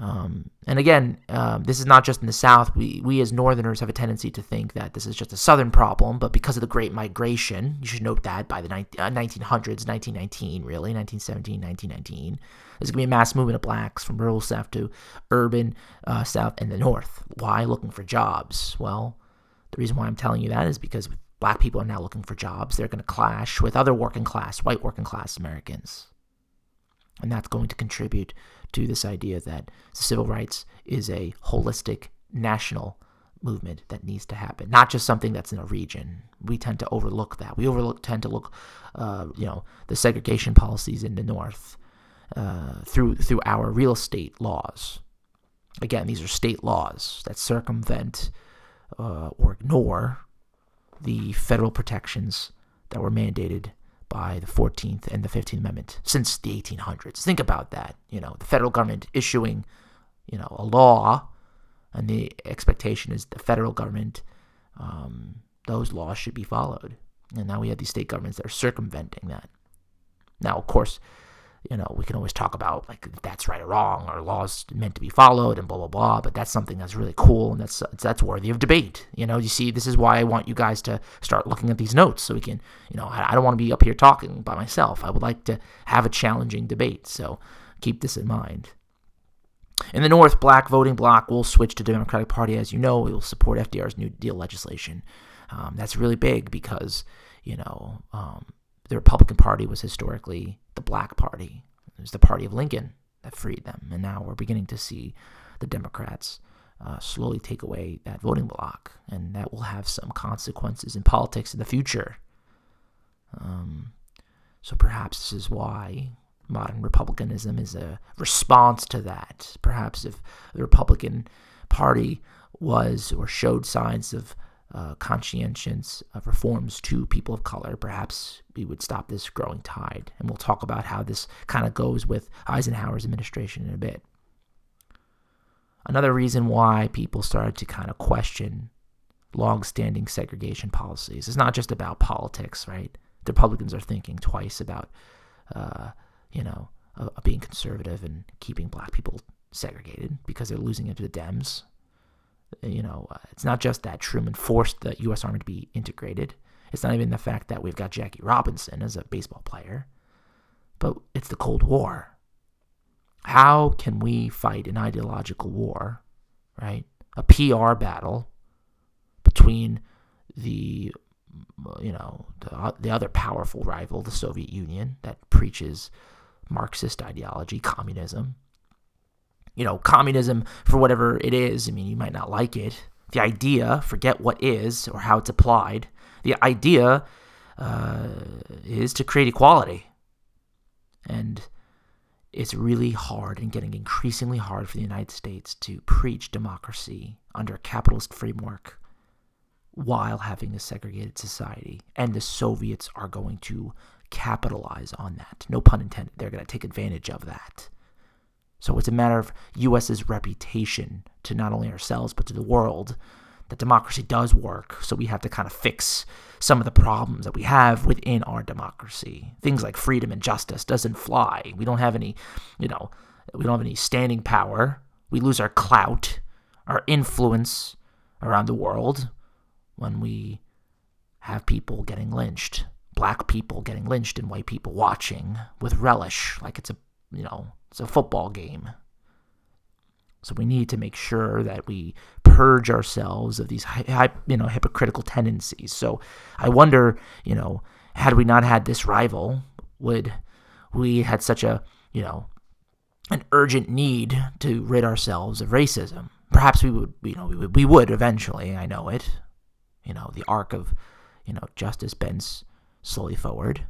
Um, and again, um, this is not just in the South. We, we as Northerners have a tendency to think that this is just a Southern problem, but because of the Great Migration, you should note that by the uh, 1900s, 1919, really, 1917, 1919, there's going to be a mass movement of blacks from rural South to urban uh, South and the North. Why? Looking for jobs. Well, the reason why I'm telling you that is because black people are now looking for jobs. They're going to clash with other working class, white working class Americans. And that's going to contribute to this idea that civil rights is a holistic national movement that needs to happen, not just something that's in a region. We tend to overlook that. We overlook tend to look, uh, you know, the segregation policies in the North uh, through through our real estate laws. Again, these are state laws that circumvent uh, or ignore the federal protections that were mandated by the 14th and the 15th Amendment since the 1800s. Think about that. You know, the federal government issuing, you know, a law, and the expectation is the federal government, um, those laws should be followed. And now we have these state governments that are circumventing that. Now, of course, you know, we can always talk about like that's right or wrong, or laws meant to be followed, and blah blah blah. But that's something that's really cool, and that's that's worthy of debate. You know, you see, this is why I want you guys to start looking at these notes, so we can, you know, I, I don't want to be up here talking by myself. I would like to have a challenging debate. So keep this in mind. In the North, black voting bloc will switch to Democratic Party. As you know, it will support FDR's New Deal legislation. Um, that's really big because, you know, um, the Republican Party was historically the black party. It was the party of Lincoln that freed them. And now we're beginning to see the Democrats uh, slowly take away that voting block, and that will have some consequences in politics in the future. Um, so perhaps this is why modern republicanism is a response to that. Perhaps if the Republican Party was or showed signs of uh, conscientious of reforms to people of color, perhaps we would stop this growing tide. And we'll talk about how this kind of goes with Eisenhower's administration in a bit. Another reason why people started to kind of question long-standing segregation policies is not just about politics, right? The Republicans are thinking twice about, uh, you know, uh, being conservative and keeping black people segregated because they're losing it to the Dems you know, uh, it's not just that Truman forced the U.S. Army to be integrated. It's not even the fact that we've got Jackie Robinson as a baseball player, but it's the Cold War. How can we fight an ideological war, right? A PR battle between the, you know, the, the other powerful rival, the Soviet Union, that preaches Marxist ideology, communism, you know, communism for whatever it is. I mean, you might not like it. The idea, forget what is or how it's applied. The idea uh, is to create equality. And it's really hard and getting increasingly hard for the United States to preach democracy under a capitalist framework while having a segregated society. And the Soviets are going to capitalize on that. No pun intended. They're going to take advantage of that. So it's a matter of US's reputation to not only ourselves but to the world that democracy does work. So we have to kind of fix some of the problems that we have within our democracy. Things like freedom and justice doesn't fly. We don't have any, you know, we don't have any standing power. We lose our clout, our influence around the world when we have people getting lynched, black people getting lynched and white people watching with relish like it's a, you know, it's a football game. So we need to make sure that we purge ourselves of these you know hypocritical tendencies. So I wonder, you know, had we not had this rival, would we had such a, you know, an urgent need to rid ourselves of racism? Perhaps we would, you know, we would, we would eventually. I know it. You know, the arc of, you know, justice bends slowly forward,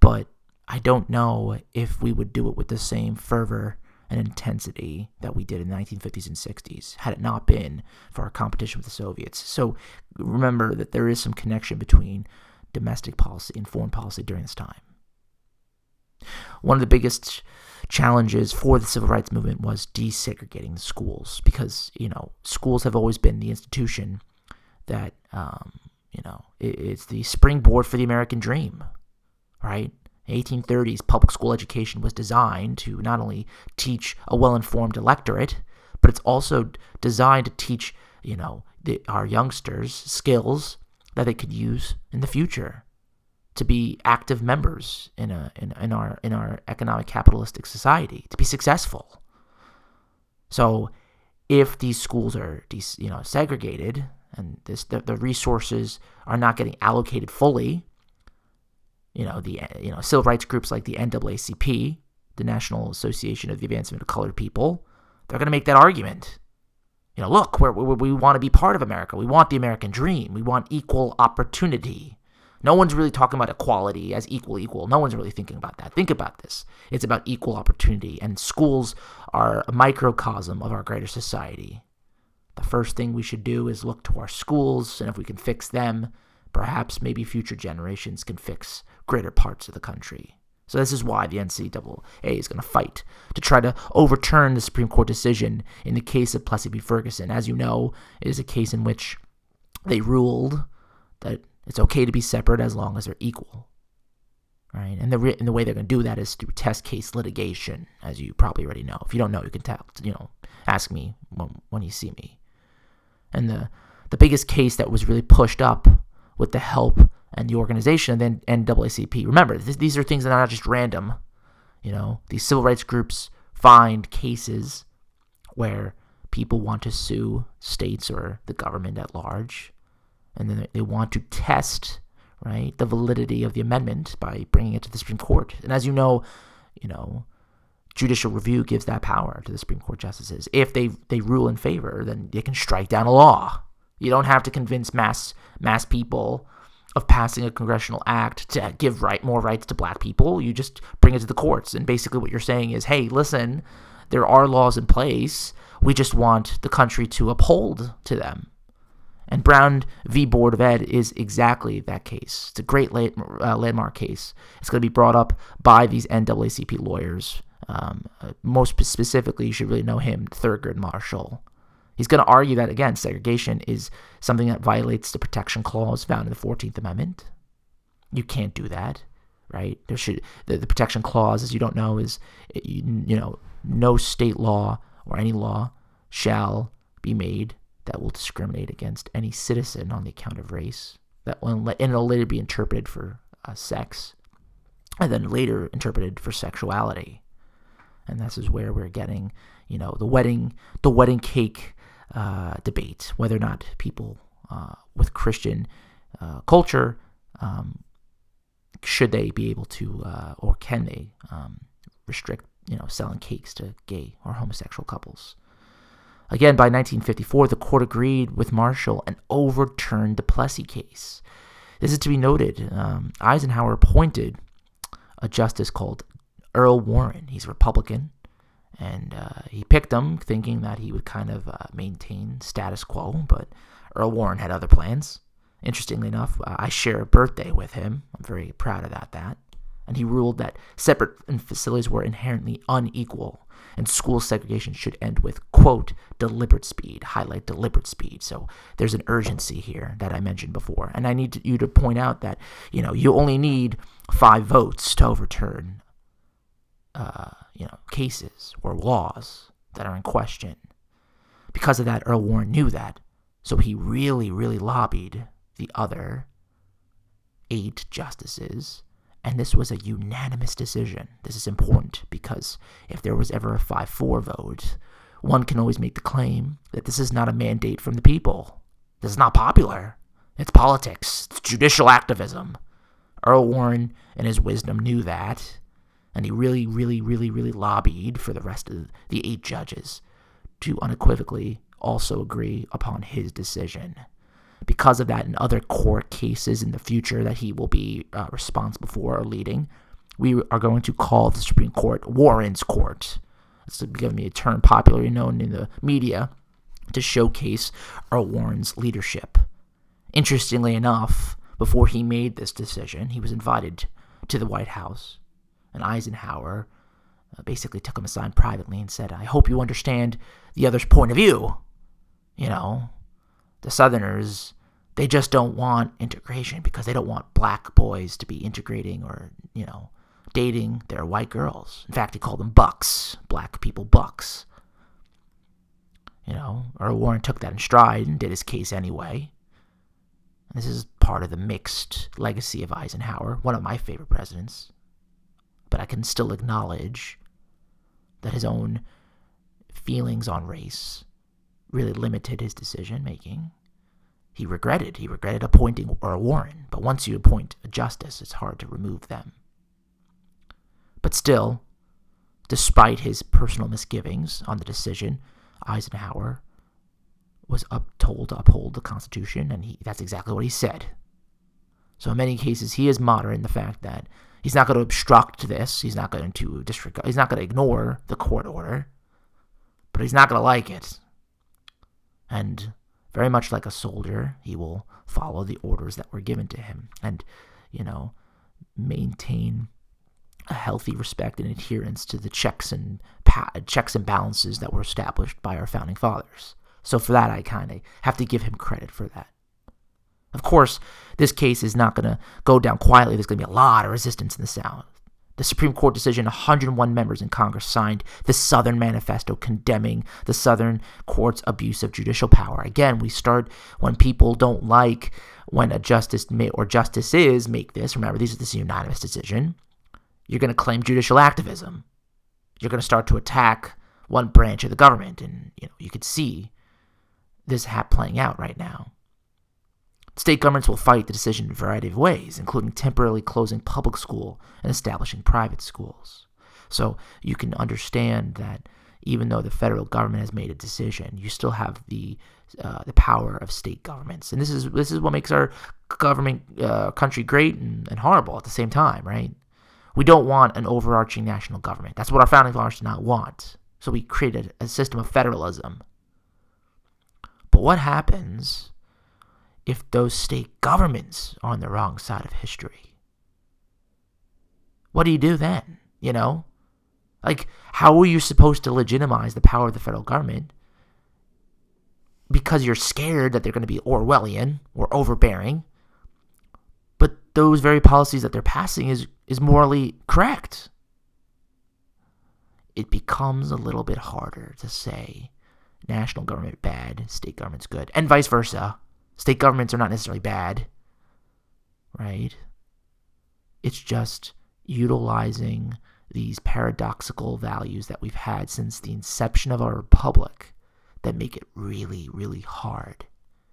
but I don't know if we would do it with the same fervor and intensity that we did in the 1950s and 60s had it not been for our competition with the Soviets. So remember that there is some connection between domestic policy and foreign policy during this time. One of the biggest challenges for the civil rights movement was desegregating the schools because, you know, schools have always been the institution that, um, you know, it's the springboard for the American dream, right? 1830s public school education was designed to not only teach a well-informed electorate, but it's also designed to teach, you know, the, our youngsters skills that they could use in the future to be active members in a in, in our in our economic capitalistic society to be successful. So, if these schools are you know segregated and this the, the resources are not getting allocated fully you know the you know civil rights groups like the NAACP, the National Association of the Advancement of Colored People, they're going to make that argument. You know, look, we we want to be part of America. We want the American dream. We want equal opportunity. No one's really talking about equality as equal equal. No one's really thinking about that. Think about this. It's about equal opportunity, and schools are a microcosm of our greater society. The first thing we should do is look to our schools, and if we can fix them, perhaps maybe future generations can fix greater parts of the country. So this is why the NAACP is going to fight to try to overturn the Supreme Court decision in the case of Plessy v. Ferguson. As you know, it is a case in which they ruled that it's okay to be separate as long as they're equal. Right? And the re- and the way they're going to do that is through test case litigation, as you probably already know. If you don't know, you can tell. You know, ask me when, when you see me. And the the biggest case that was really pushed up with the help and the organization and then NAACP. Remember, th- these are things that are not just random. You know, these civil rights groups find cases where people want to sue states or the government at large, and then they want to test right the validity of the amendment by bringing it to the Supreme Court. And as you know, you know, judicial review gives that power to the Supreme Court justices. If they they rule in favor, then they can strike down a law. You don't have to convince mass mass people of passing a congressional act to give right more rights to black people. You just bring it to the courts, and basically what you're saying is, hey, listen, there are laws in place. We just want the country to uphold to them. And Brown v. Board of Ed is exactly that case. It's a great uh, landmark case. It's going to be brought up by these NAACP lawyers. Um, uh, most specifically, you should really know him, Thurgood Marshall. He's going to argue that, again, segregation is something that violates the protection clause found in the 14th Amendment. You can't do that, right? There should the, the protection clause, as you don't know, is you, know no state law or any law shall be made that will discriminate against any citizen on the account of race. That will and it'll later be interpreted for uh, sex, and then later interpreted for sexuality. And this is where we're getting, you know, the wedding, the wedding cake uh, debate, whether or not people uh, with Christian uh, culture um, should they be able to, uh, or can they um, restrict, you know, selling cakes to gay or homosexual couples. Again, by 1954, the court agreed with Marshall and overturned the Plessy case. This is to be noted. Um, Eisenhower appointed a justice called Earl Warren. He's a Republican, and uh, he picked him thinking that he would kind of uh, maintain status quo, but Earl Warren had other plans. Interestingly enough, uh, I share a birthday with him. I'm very proud of that. That, and he ruled that separate facilities were inherently unequal and school segregation should end with, quote, deliberate speed, highlight deliberate speed. So there's an urgency here that I mentioned before. And I need you to point out that, you know, you only need five votes to overturn, uh, you know, cases or laws that are in question. Because of that, Earl Warren knew that. So he really, really lobbied the other eight justices and this was a unanimous decision. This is important because if there was ever a 5 4 vote, one can always make the claim that this is not a mandate from the people. This is not popular. It's politics, it's judicial activism. Earl Warren, in his wisdom, knew that, and he really, really, really, really lobbied for the rest of the eight judges to unequivocally also agree upon his decision because of that and other court cases in the future that he will be uh, responsible for or leading, we are going to call the Supreme Court Warren's Court. It's me a term popularly known in the media to showcase Earl Warren's leadership. Interestingly enough, before he made this decision, he was invited to the White House, and Eisenhower uh, basically took him aside privately and said, I hope you understand the other's point of view. You know, the Southerners, they just don't want integration because they don't want black boys to be integrating or, you know, dating their white girls. In fact, he called them bucks, black people bucks. You know, Earl Warren took that in stride and did his case anyway. This is part of the mixed legacy of Eisenhower, one of my favorite presidents. But I can still acknowledge that his own feelings on race really limited his decision making. He regretted. He regretted appointing Earl Warren, but once you appoint a justice, it's hard to remove them. But still, despite his personal misgivings on the decision, Eisenhower was up, told to uphold the Constitution, and he, that's exactly what he said. So in many cases, he is moderate in the fact that he's not going to obstruct this. He's not going to disregard. He's not going to ignore the court order, but he's not going to like it. And very much like a soldier, he will follow the orders that were given to him and, you know, maintain a healthy respect and adherence to the checks and pa- checks and balances that were established by our founding fathers. So for that, I kind of have to give him credit for that. Of course, this case is not going to go down quietly. There's going to be a lot of resistance in the South. The Supreme Court decision, 101 members in Congress signed the Southern Manifesto condemning the Southern Court's abuse of judicial power. Again, we start when people don't like when a justice may, or justices make this. Remember, this is a unanimous decision. You're going to claim judicial activism. You're going to start to attack one branch of the government, and you know you could see this hat playing out right now. State governments will fight the decision in a variety of ways, including temporarily closing public school and establishing private schools. So you can understand that even though the federal government has made a decision, you still have the uh, the power of state governments, and this is this is what makes our government uh, country great and, and horrible at the same time, right? We don't want an overarching national government. That's what our founding fathers did not want. So we created a system of federalism. But what happens if those state governments are on the wrong side of history? What do you do then? You know? Like, how are you supposed to legitimize the power of the federal government? Because you're scared that they're going to be Orwellian or overbearing. But those very policies that they're passing is, is morally correct. It becomes a little bit harder to say national government bad, state government's good, and vice versa. State governments are not necessarily bad, right? It's just utilizing these paradoxical values that we've had since the inception of our republic that make it really, really hard.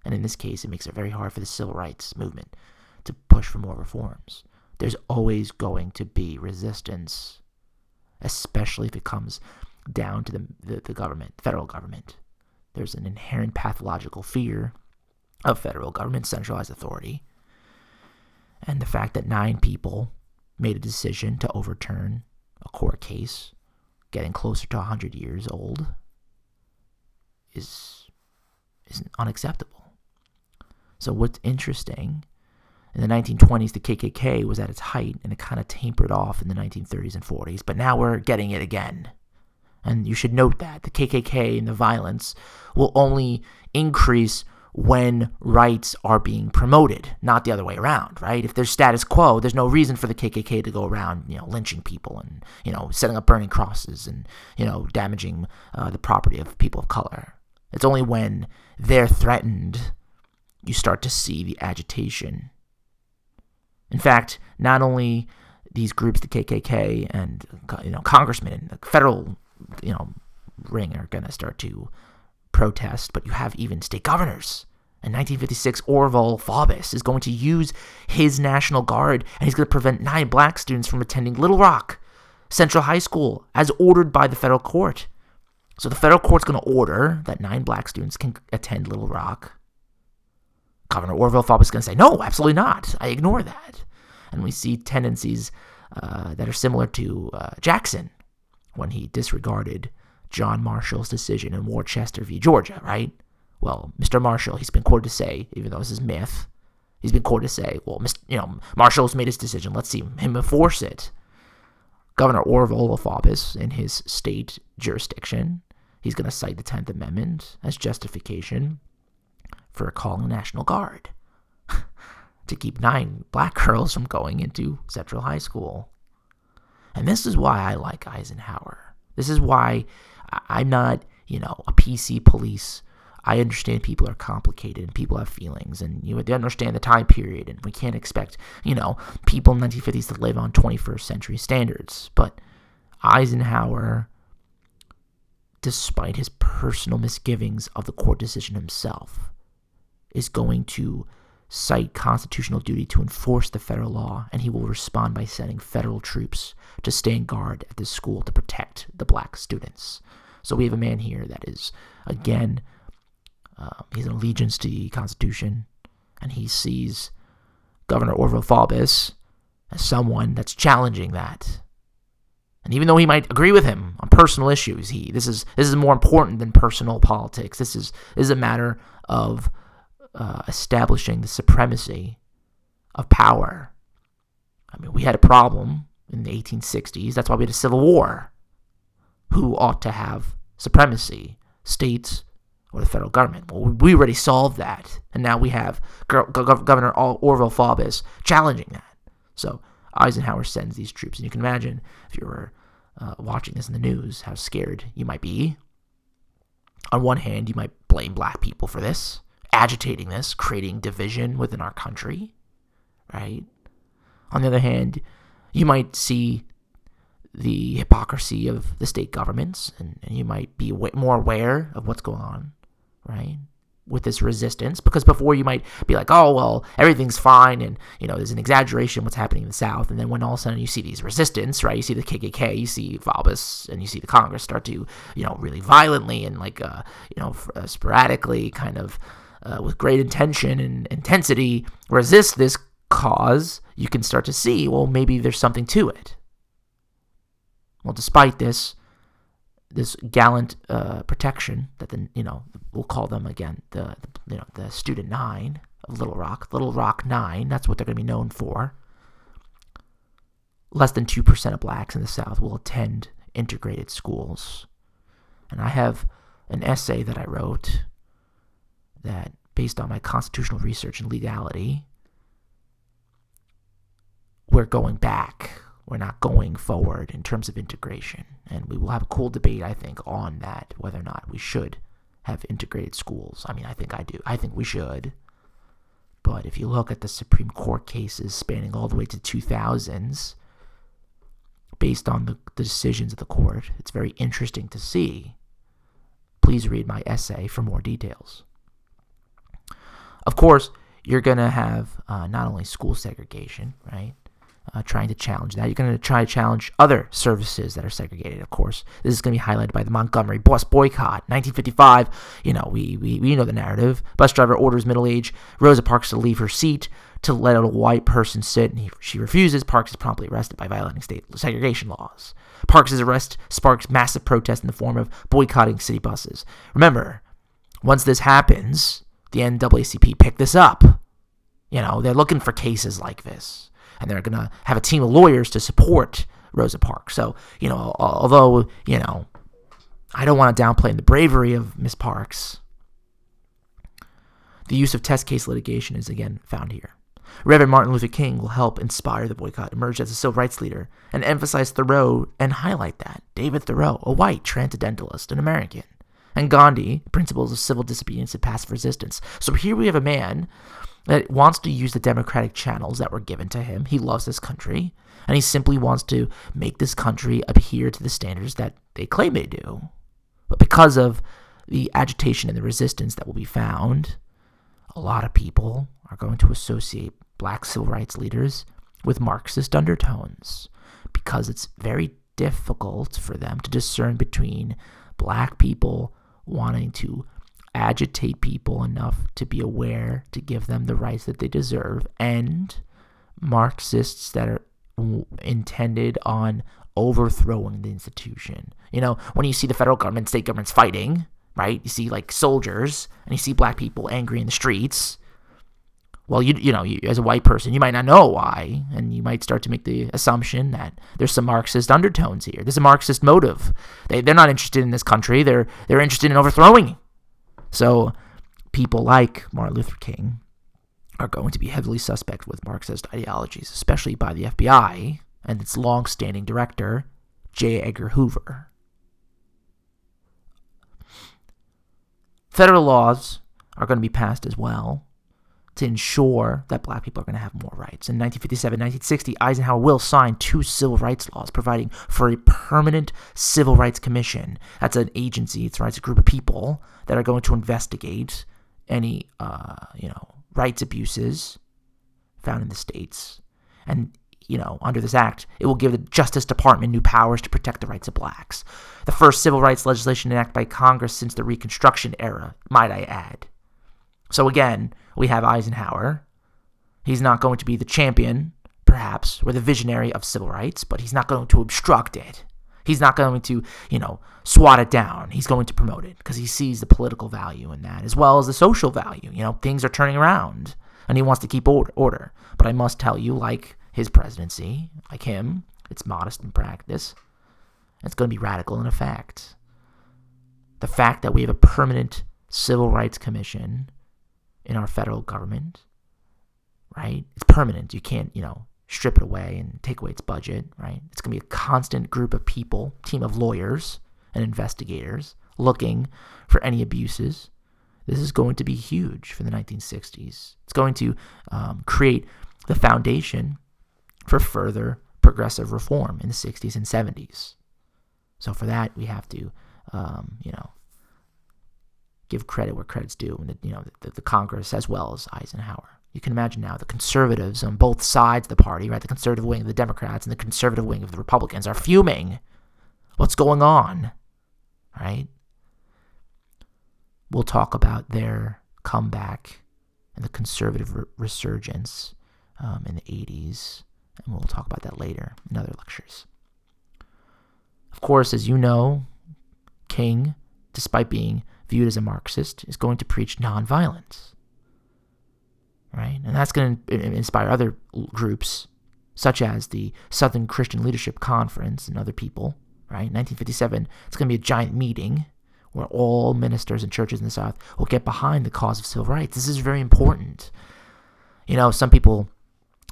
And in this case, it makes it very hard for the civil rights movement to push for more reforms. There's always going to be resistance, especially if it comes down to the, the, the government, federal government. There's an inherent pathological fear of federal government centralized authority. And the fact that nine people made a decision to overturn a court case getting closer to 100 years old is, is unacceptable. So, what's interesting in the 1920s, the KKK was at its height and it kind of tapered off in the 1930s and 40s, but now we're getting it again. And you should note that the KKK and the violence will only increase when rights are being promoted, not the other way around, right? If there's status quo, there's no reason for the KKK to go around, you know, lynching people and, you know, setting up burning crosses and, you know, damaging uh, the property of people of color. It's only when they're threatened you start to see the agitation. In fact, not only these groups, the KKK and, you know, congressmen and the federal, you know, ring are going to start to protest, but you have even state governors. In 1956, Orval Faubus is going to use his National Guard and he's going to prevent nine black students from attending Little Rock Central High School as ordered by the federal court. So the federal court's going to order that nine black students can attend Little Rock. Governor Orval Faubus is going to say, no, absolutely not. I ignore that. And we see tendencies uh, that are similar to uh, Jackson when he disregarded John Marshall's decision in Worcester v. Georgia, right? Well, Mr. Marshall, he's been quoted to say, even though this is myth, he's been quoted to say, well, Mr., you know, Marshall's made his decision. Let's see him enforce it. Governor Orval Faubus, in his state jurisdiction, he's going to cite the 10th Amendment as justification for calling the National Guard [LAUGHS] to keep nine black girls from going into Central High School. And this is why I like Eisenhower. This is why I'm not, you know, a PC police. I understand people are complicated and people have feelings and you know, they understand the time period and we can't expect, you know, people in the 1950s to live on 21st century standards. But Eisenhower, despite his personal misgivings of the court decision himself, is going to cite constitutional duty to enforce the federal law, and he will respond by sending federal troops to stand guard at this school to protect the black students. So we have a man here that is, again, uh, he's an allegiance to the Constitution, and he sees Governor Orval Faubus as someone that's challenging that. And even though he might agree with him on personal issues, he this is this is more important than personal politics. This is this is a matter of uh, establishing the supremacy of power. I mean, we had a problem in the 1860s. That's why we had a civil war who ought to have supremacy, states or the federal government. Well, we already solved that, and now we have Governor Orval Faubus challenging that. So Eisenhower sends these troops, and you can imagine if you were uh, watching this in the news, how scared you might be. On one hand, you might blame black people for this, agitating this, creating division within our country, right? On the other hand, you might see the hypocrisy of the state governments, and, and you might be more aware of what's going on, right? with this resistance because before you might be like, oh, well, everything's fine and, you know, there's an exaggeration what's happening in the South. And then when all of a sudden you see these resistance, right? You see the KKK, you see Faubus, and you see the Congress start to, you know, really violently and like, uh, you know, uh, sporadically kind of uh, with great intention and intensity resist this cause, you can start to see, well, maybe there's something to it. Well, despite this, this gallant uh, protection that the you know we'll call them again the, the you know the student nine of Little Rock, Little Rock Nine. That's what they're going to be known for. Less than two percent of blacks in the South will attend integrated schools, and I have an essay that I wrote that, based on my constitutional research and legality, we're going back we're not going forward in terms of integration. And we will have a cool debate, I think, on that, whether or not we should have integrated schools. I mean, I think I do. I think we should. But if you look at the Supreme Court cases spanning all the way to 2000s, based on the, the decisions of the court, it's very interesting to see. Please read my essay for more details. Of course, you're going to have uh, not only school segregation, right? Uh, trying to challenge that. You're going to try to challenge other services that are segregated, of course. This is going to be highlighted by the Montgomery bus boycott. 1955, you know, we, we, we know the narrative. Bus driver orders middle aged Rosa Parks to leave her seat to let a white person sit, and he, she refuses. Parks is promptly arrested by violating state segregation laws. Parks' arrest sparks massive protest in the form of boycotting city buses. Remember, once this happens, the NAACP picked this up. You know, they're looking for cases like this and they're going to have a team of lawyers to support Rosa Parks. So, you know, although, you know, I don't want to downplay the bravery of Miss Parks, the use of test case litigation is again found here. Reverend Martin Luther King will help inspire the boycott, emerge as a civil rights leader, and emphasize Thoreau and highlight that. David Thoreau, a white transcendentalist, an American, and Gandhi, principles of civil disobedience and passive resistance. So here we have a man that wants to use the democratic channels that were given to him. He loves this country, and he simply wants to make this country adhere to the standards that they claim they do. But because of the agitation and the resistance that will be found, a lot of people are going to associate black civil rights leaders with Marxist undertones because it's very difficult for them to discern between black people wanting to agitate people enough to be aware to give them the rights that they deserve, and Marxists that are intended on overthrowing the institution. You know, when you see the federal government, state governments fighting, right? You see like soldiers and you see black people angry in the streets. Well, you you know, you, as a white person, you might not know why, and you might start to make the assumption that there's some Marxist undertones here. There's a Marxist motive. They they're not interested in this country. They're they're interested in overthrowing so people like Martin Luther King are going to be heavily suspect with Marxist ideologies, especially by the FBI and its long-standing director, J. Edgar Hoover. Federal laws are going to be passed as well to ensure that black people are going to have more rights. In 1957 1960, Eisenhower will sign two civil rights laws providing for a permanent civil rights commission. That's an agency, it's, right, it's a group of people that are going to investigate any, uh, you know, rights abuses found in the states. And, you know, under this act, it will give the Justice Department new powers to protect the rights of blacks. The first civil rights legislation enacted by Congress since the Reconstruction era, might I add. So again, we have Eisenhower. He's not going to be the champion, perhaps, or the visionary of civil rights, but he's not going to obstruct it. He's not going to, you know, swat it down. He's going to promote it because he sees the political value in that as well as the social value. You know, things are turning around and he wants to keep order. But I must tell you, like his presidency, like him, it's modest in practice. It's going to be radical in effect. The fact that we have a permanent civil rights commission in our federal government, right? It's permanent. You can't, you know, strip it away and take away its budget, right? It's going to be a constant group of people, team of lawyers and investigators looking for any abuses. This is going to be huge for the 1960s. It's going to um, create the foundation for further progressive reform in the 60s and 70s. So for that, we have to, um, you know, give credit where credit's due, and the, you know the, the Congress as well as Eisenhower. You can imagine now the conservatives on both sides of the party, right? The conservative wing of the Democrats and the conservative wing of the Republicans are fuming. What's going on? Right? We'll talk about their comeback and the conservative re- resurgence um, in the 80s, and we'll talk about that later in other lectures. Of course, as you know, King, despite being viewed as a Marxist, is going to preach nonviolence right? And that's going to inspire other groups, such as the Southern Christian Leadership Conference and other people, right? 1957, it's going to be a giant meeting where all ministers and churches in the South will get behind the cause of civil rights. This is very important. You know, some people,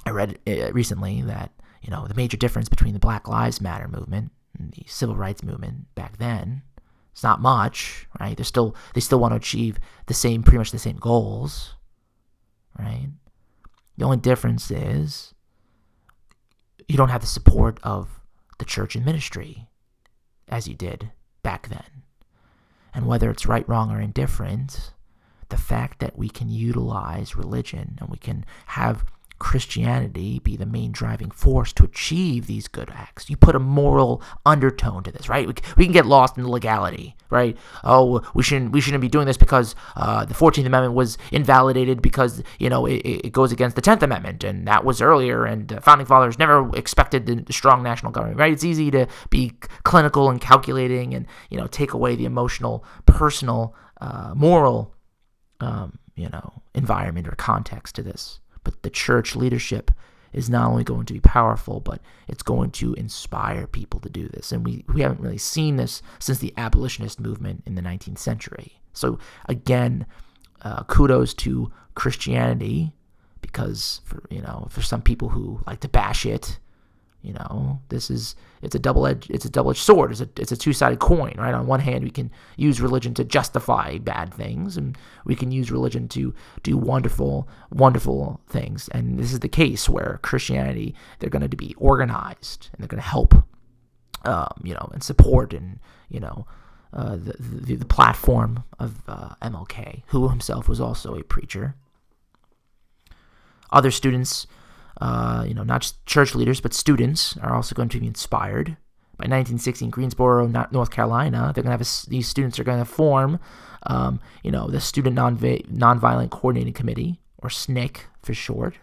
I read uh, recently that, you know, the major difference between the Black Lives Matter movement and the civil rights movement back then it's not much, right? They're still they still want to achieve the same pretty much the same goals, right? The only difference is you don't have the support of the church and ministry as you did back then. And whether it's right, wrong, or indifferent, the fact that we can utilize religion and we can have Christianity be the main driving force to achieve these good acts. You put a moral undertone to this, right? We, we can get lost in the legality, right? Oh, we shouldn't we shouldn't be doing this because uh, the Fourteenth Amendment was invalidated because you know it, it goes against the Tenth Amendment, and that was earlier, and uh, founding fathers never expected the strong national government, right? It's easy to be clinical and calculating, and you know take away the emotional, personal, uh, moral, um, you know, environment or context to this. But the church leadership is not only going to be powerful, but it's going to inspire people to do this. And we, we haven't really seen this since the abolitionist movement in the 19th century. So, again, uh, kudos to Christianity because for you know for some people who like to bash it you know, this is it's a double edged it's a double edged sword. It's a it's a two sided coin, right? On one hand, we can use religion to justify bad things, and we can use religion to do wonderful wonderful things. And this is the case where Christianity they're going to be organized and they're going to help, um, you know, and support and you know. Uh, the, the, the platform of uh, MLK, who himself was also a preacher. Other students uh, you know, not just church leaders, but students are also going to be inspired. By 1960 in Greensboro, North Carolina, they're going to have a, these students are going to form, um, you know, the Student Nonvi- Nonviolent Coordinating Committee, or SNCC for short,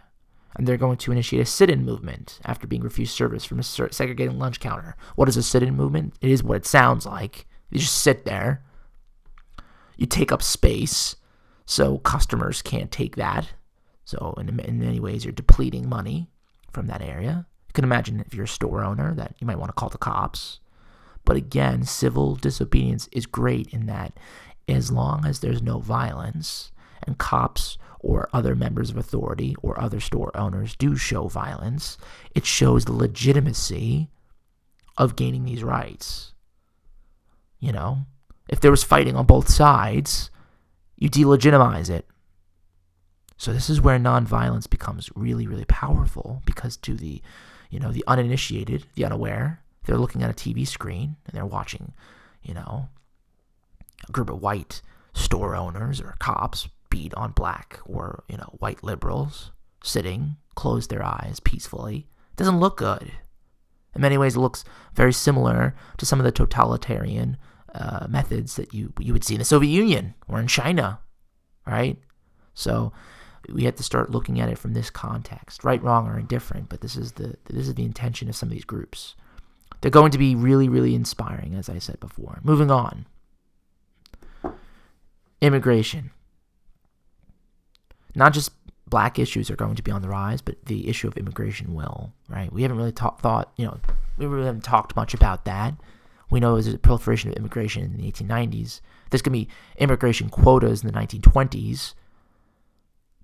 and they're going to initiate a sit-in movement after being refused service from a segregated lunch counter. What is a sit-in movement? It is what it sounds like. You just sit there. You take up space, so customers can't take that. So in, in many ways, you're depleting money from that area. You can imagine if you're a store owner that you might want to call the cops. But again, civil disobedience is great in that as long as there's no violence and cops or other members of authority or other store owners do show violence, it shows the legitimacy of gaining these rights. You know, if there was fighting on both sides, you delegitimize it. So this is where nonviolence becomes really, really powerful because to the, you know, the uninitiated, the unaware, they're looking at a TV screen and they're watching, you know, a group of white store owners or cops beat on black or, you know, white liberals sitting, close their eyes peacefully. It doesn't look good. In many ways, it looks very similar to some of the totalitarian uh, methods that you you would see in the Soviet Union or in China, right? So we have to start looking at it from this context, right, wrong, or indifferent. But this is the this is the intention of some of these groups. They're going to be really, really inspiring, as I said before. Moving on. Immigration. Not just black issues are going to be on the rise, but the issue of immigration will, right? We haven't really ta- thought, you know, we really haven't talked much about that. We know there's a proliferation of immigration in the 1890s. There's going to be immigration quotas in the 1920s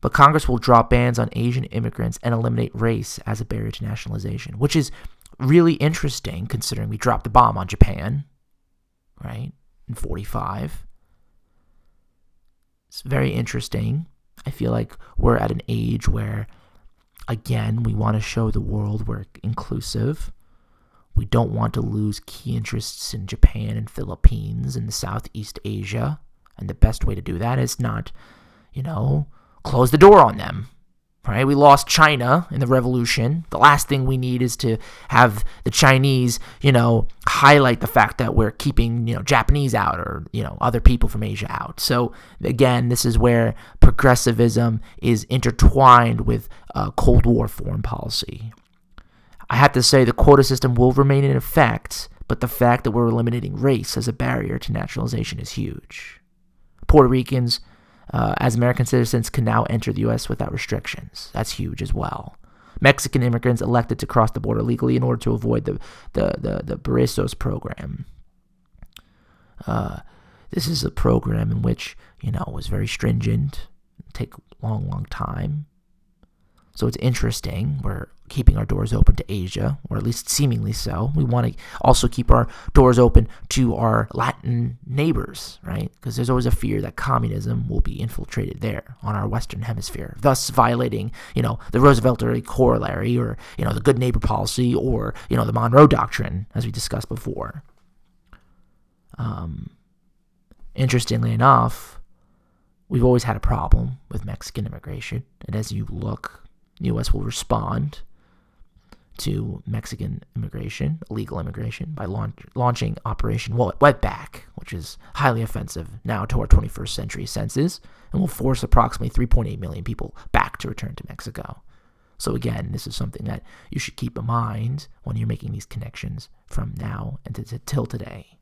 but Congress will drop bans on Asian immigrants and eliminate race as a barrier to nationalization, which is really interesting considering we dropped the bomb on Japan, right, in 45. It's very interesting. I feel like we're at an age where, again, we want to show the world we're inclusive. We don't want to lose key interests in Japan and Philippines and Southeast Asia And the best way to do that is not, you know, close the door on them. Right? We lost China in the revolution. The last thing we need is to have the Chinese, you know, highlight the fact that we're keeping, you know, Japanese out or, you know, other people from Asia out. So again, this is where progressivism is intertwined with uh, Cold War foreign policy. I have to say the quota system will remain in effect, but the fact that we're eliminating race as a barrier to naturalization is huge. Puerto Ricans, uh, as American citizens, can now enter the U.S. without restrictions. That's huge as well. Mexican immigrants elected to cross the border legally in order to avoid the the the, the Bracero program. Uh, this is a program in which you know was very stringent, take long, long time. So it's interesting. We're keeping our doors open to Asia, or at least seemingly so. We want to also keep our doors open to our Latin neighbors, right? Because there's always a fear that communism will be infiltrated there on our Western Hemisphere, thus violating, you know, the Roosevelt corollary, or you know, the good neighbor policy, or you know, the Monroe Doctrine, as we discussed before. Um, interestingly enough, we've always had a problem with Mexican immigration, and as you look the U.S. will respond to Mexican immigration, illegal immigration, by launch, launching Operation Wetback, which is highly offensive now to our 21st century senses, and will force approximately 3.8 million people back to return to Mexico. So, again, this is something that you should keep in mind when you're making these connections from now until today.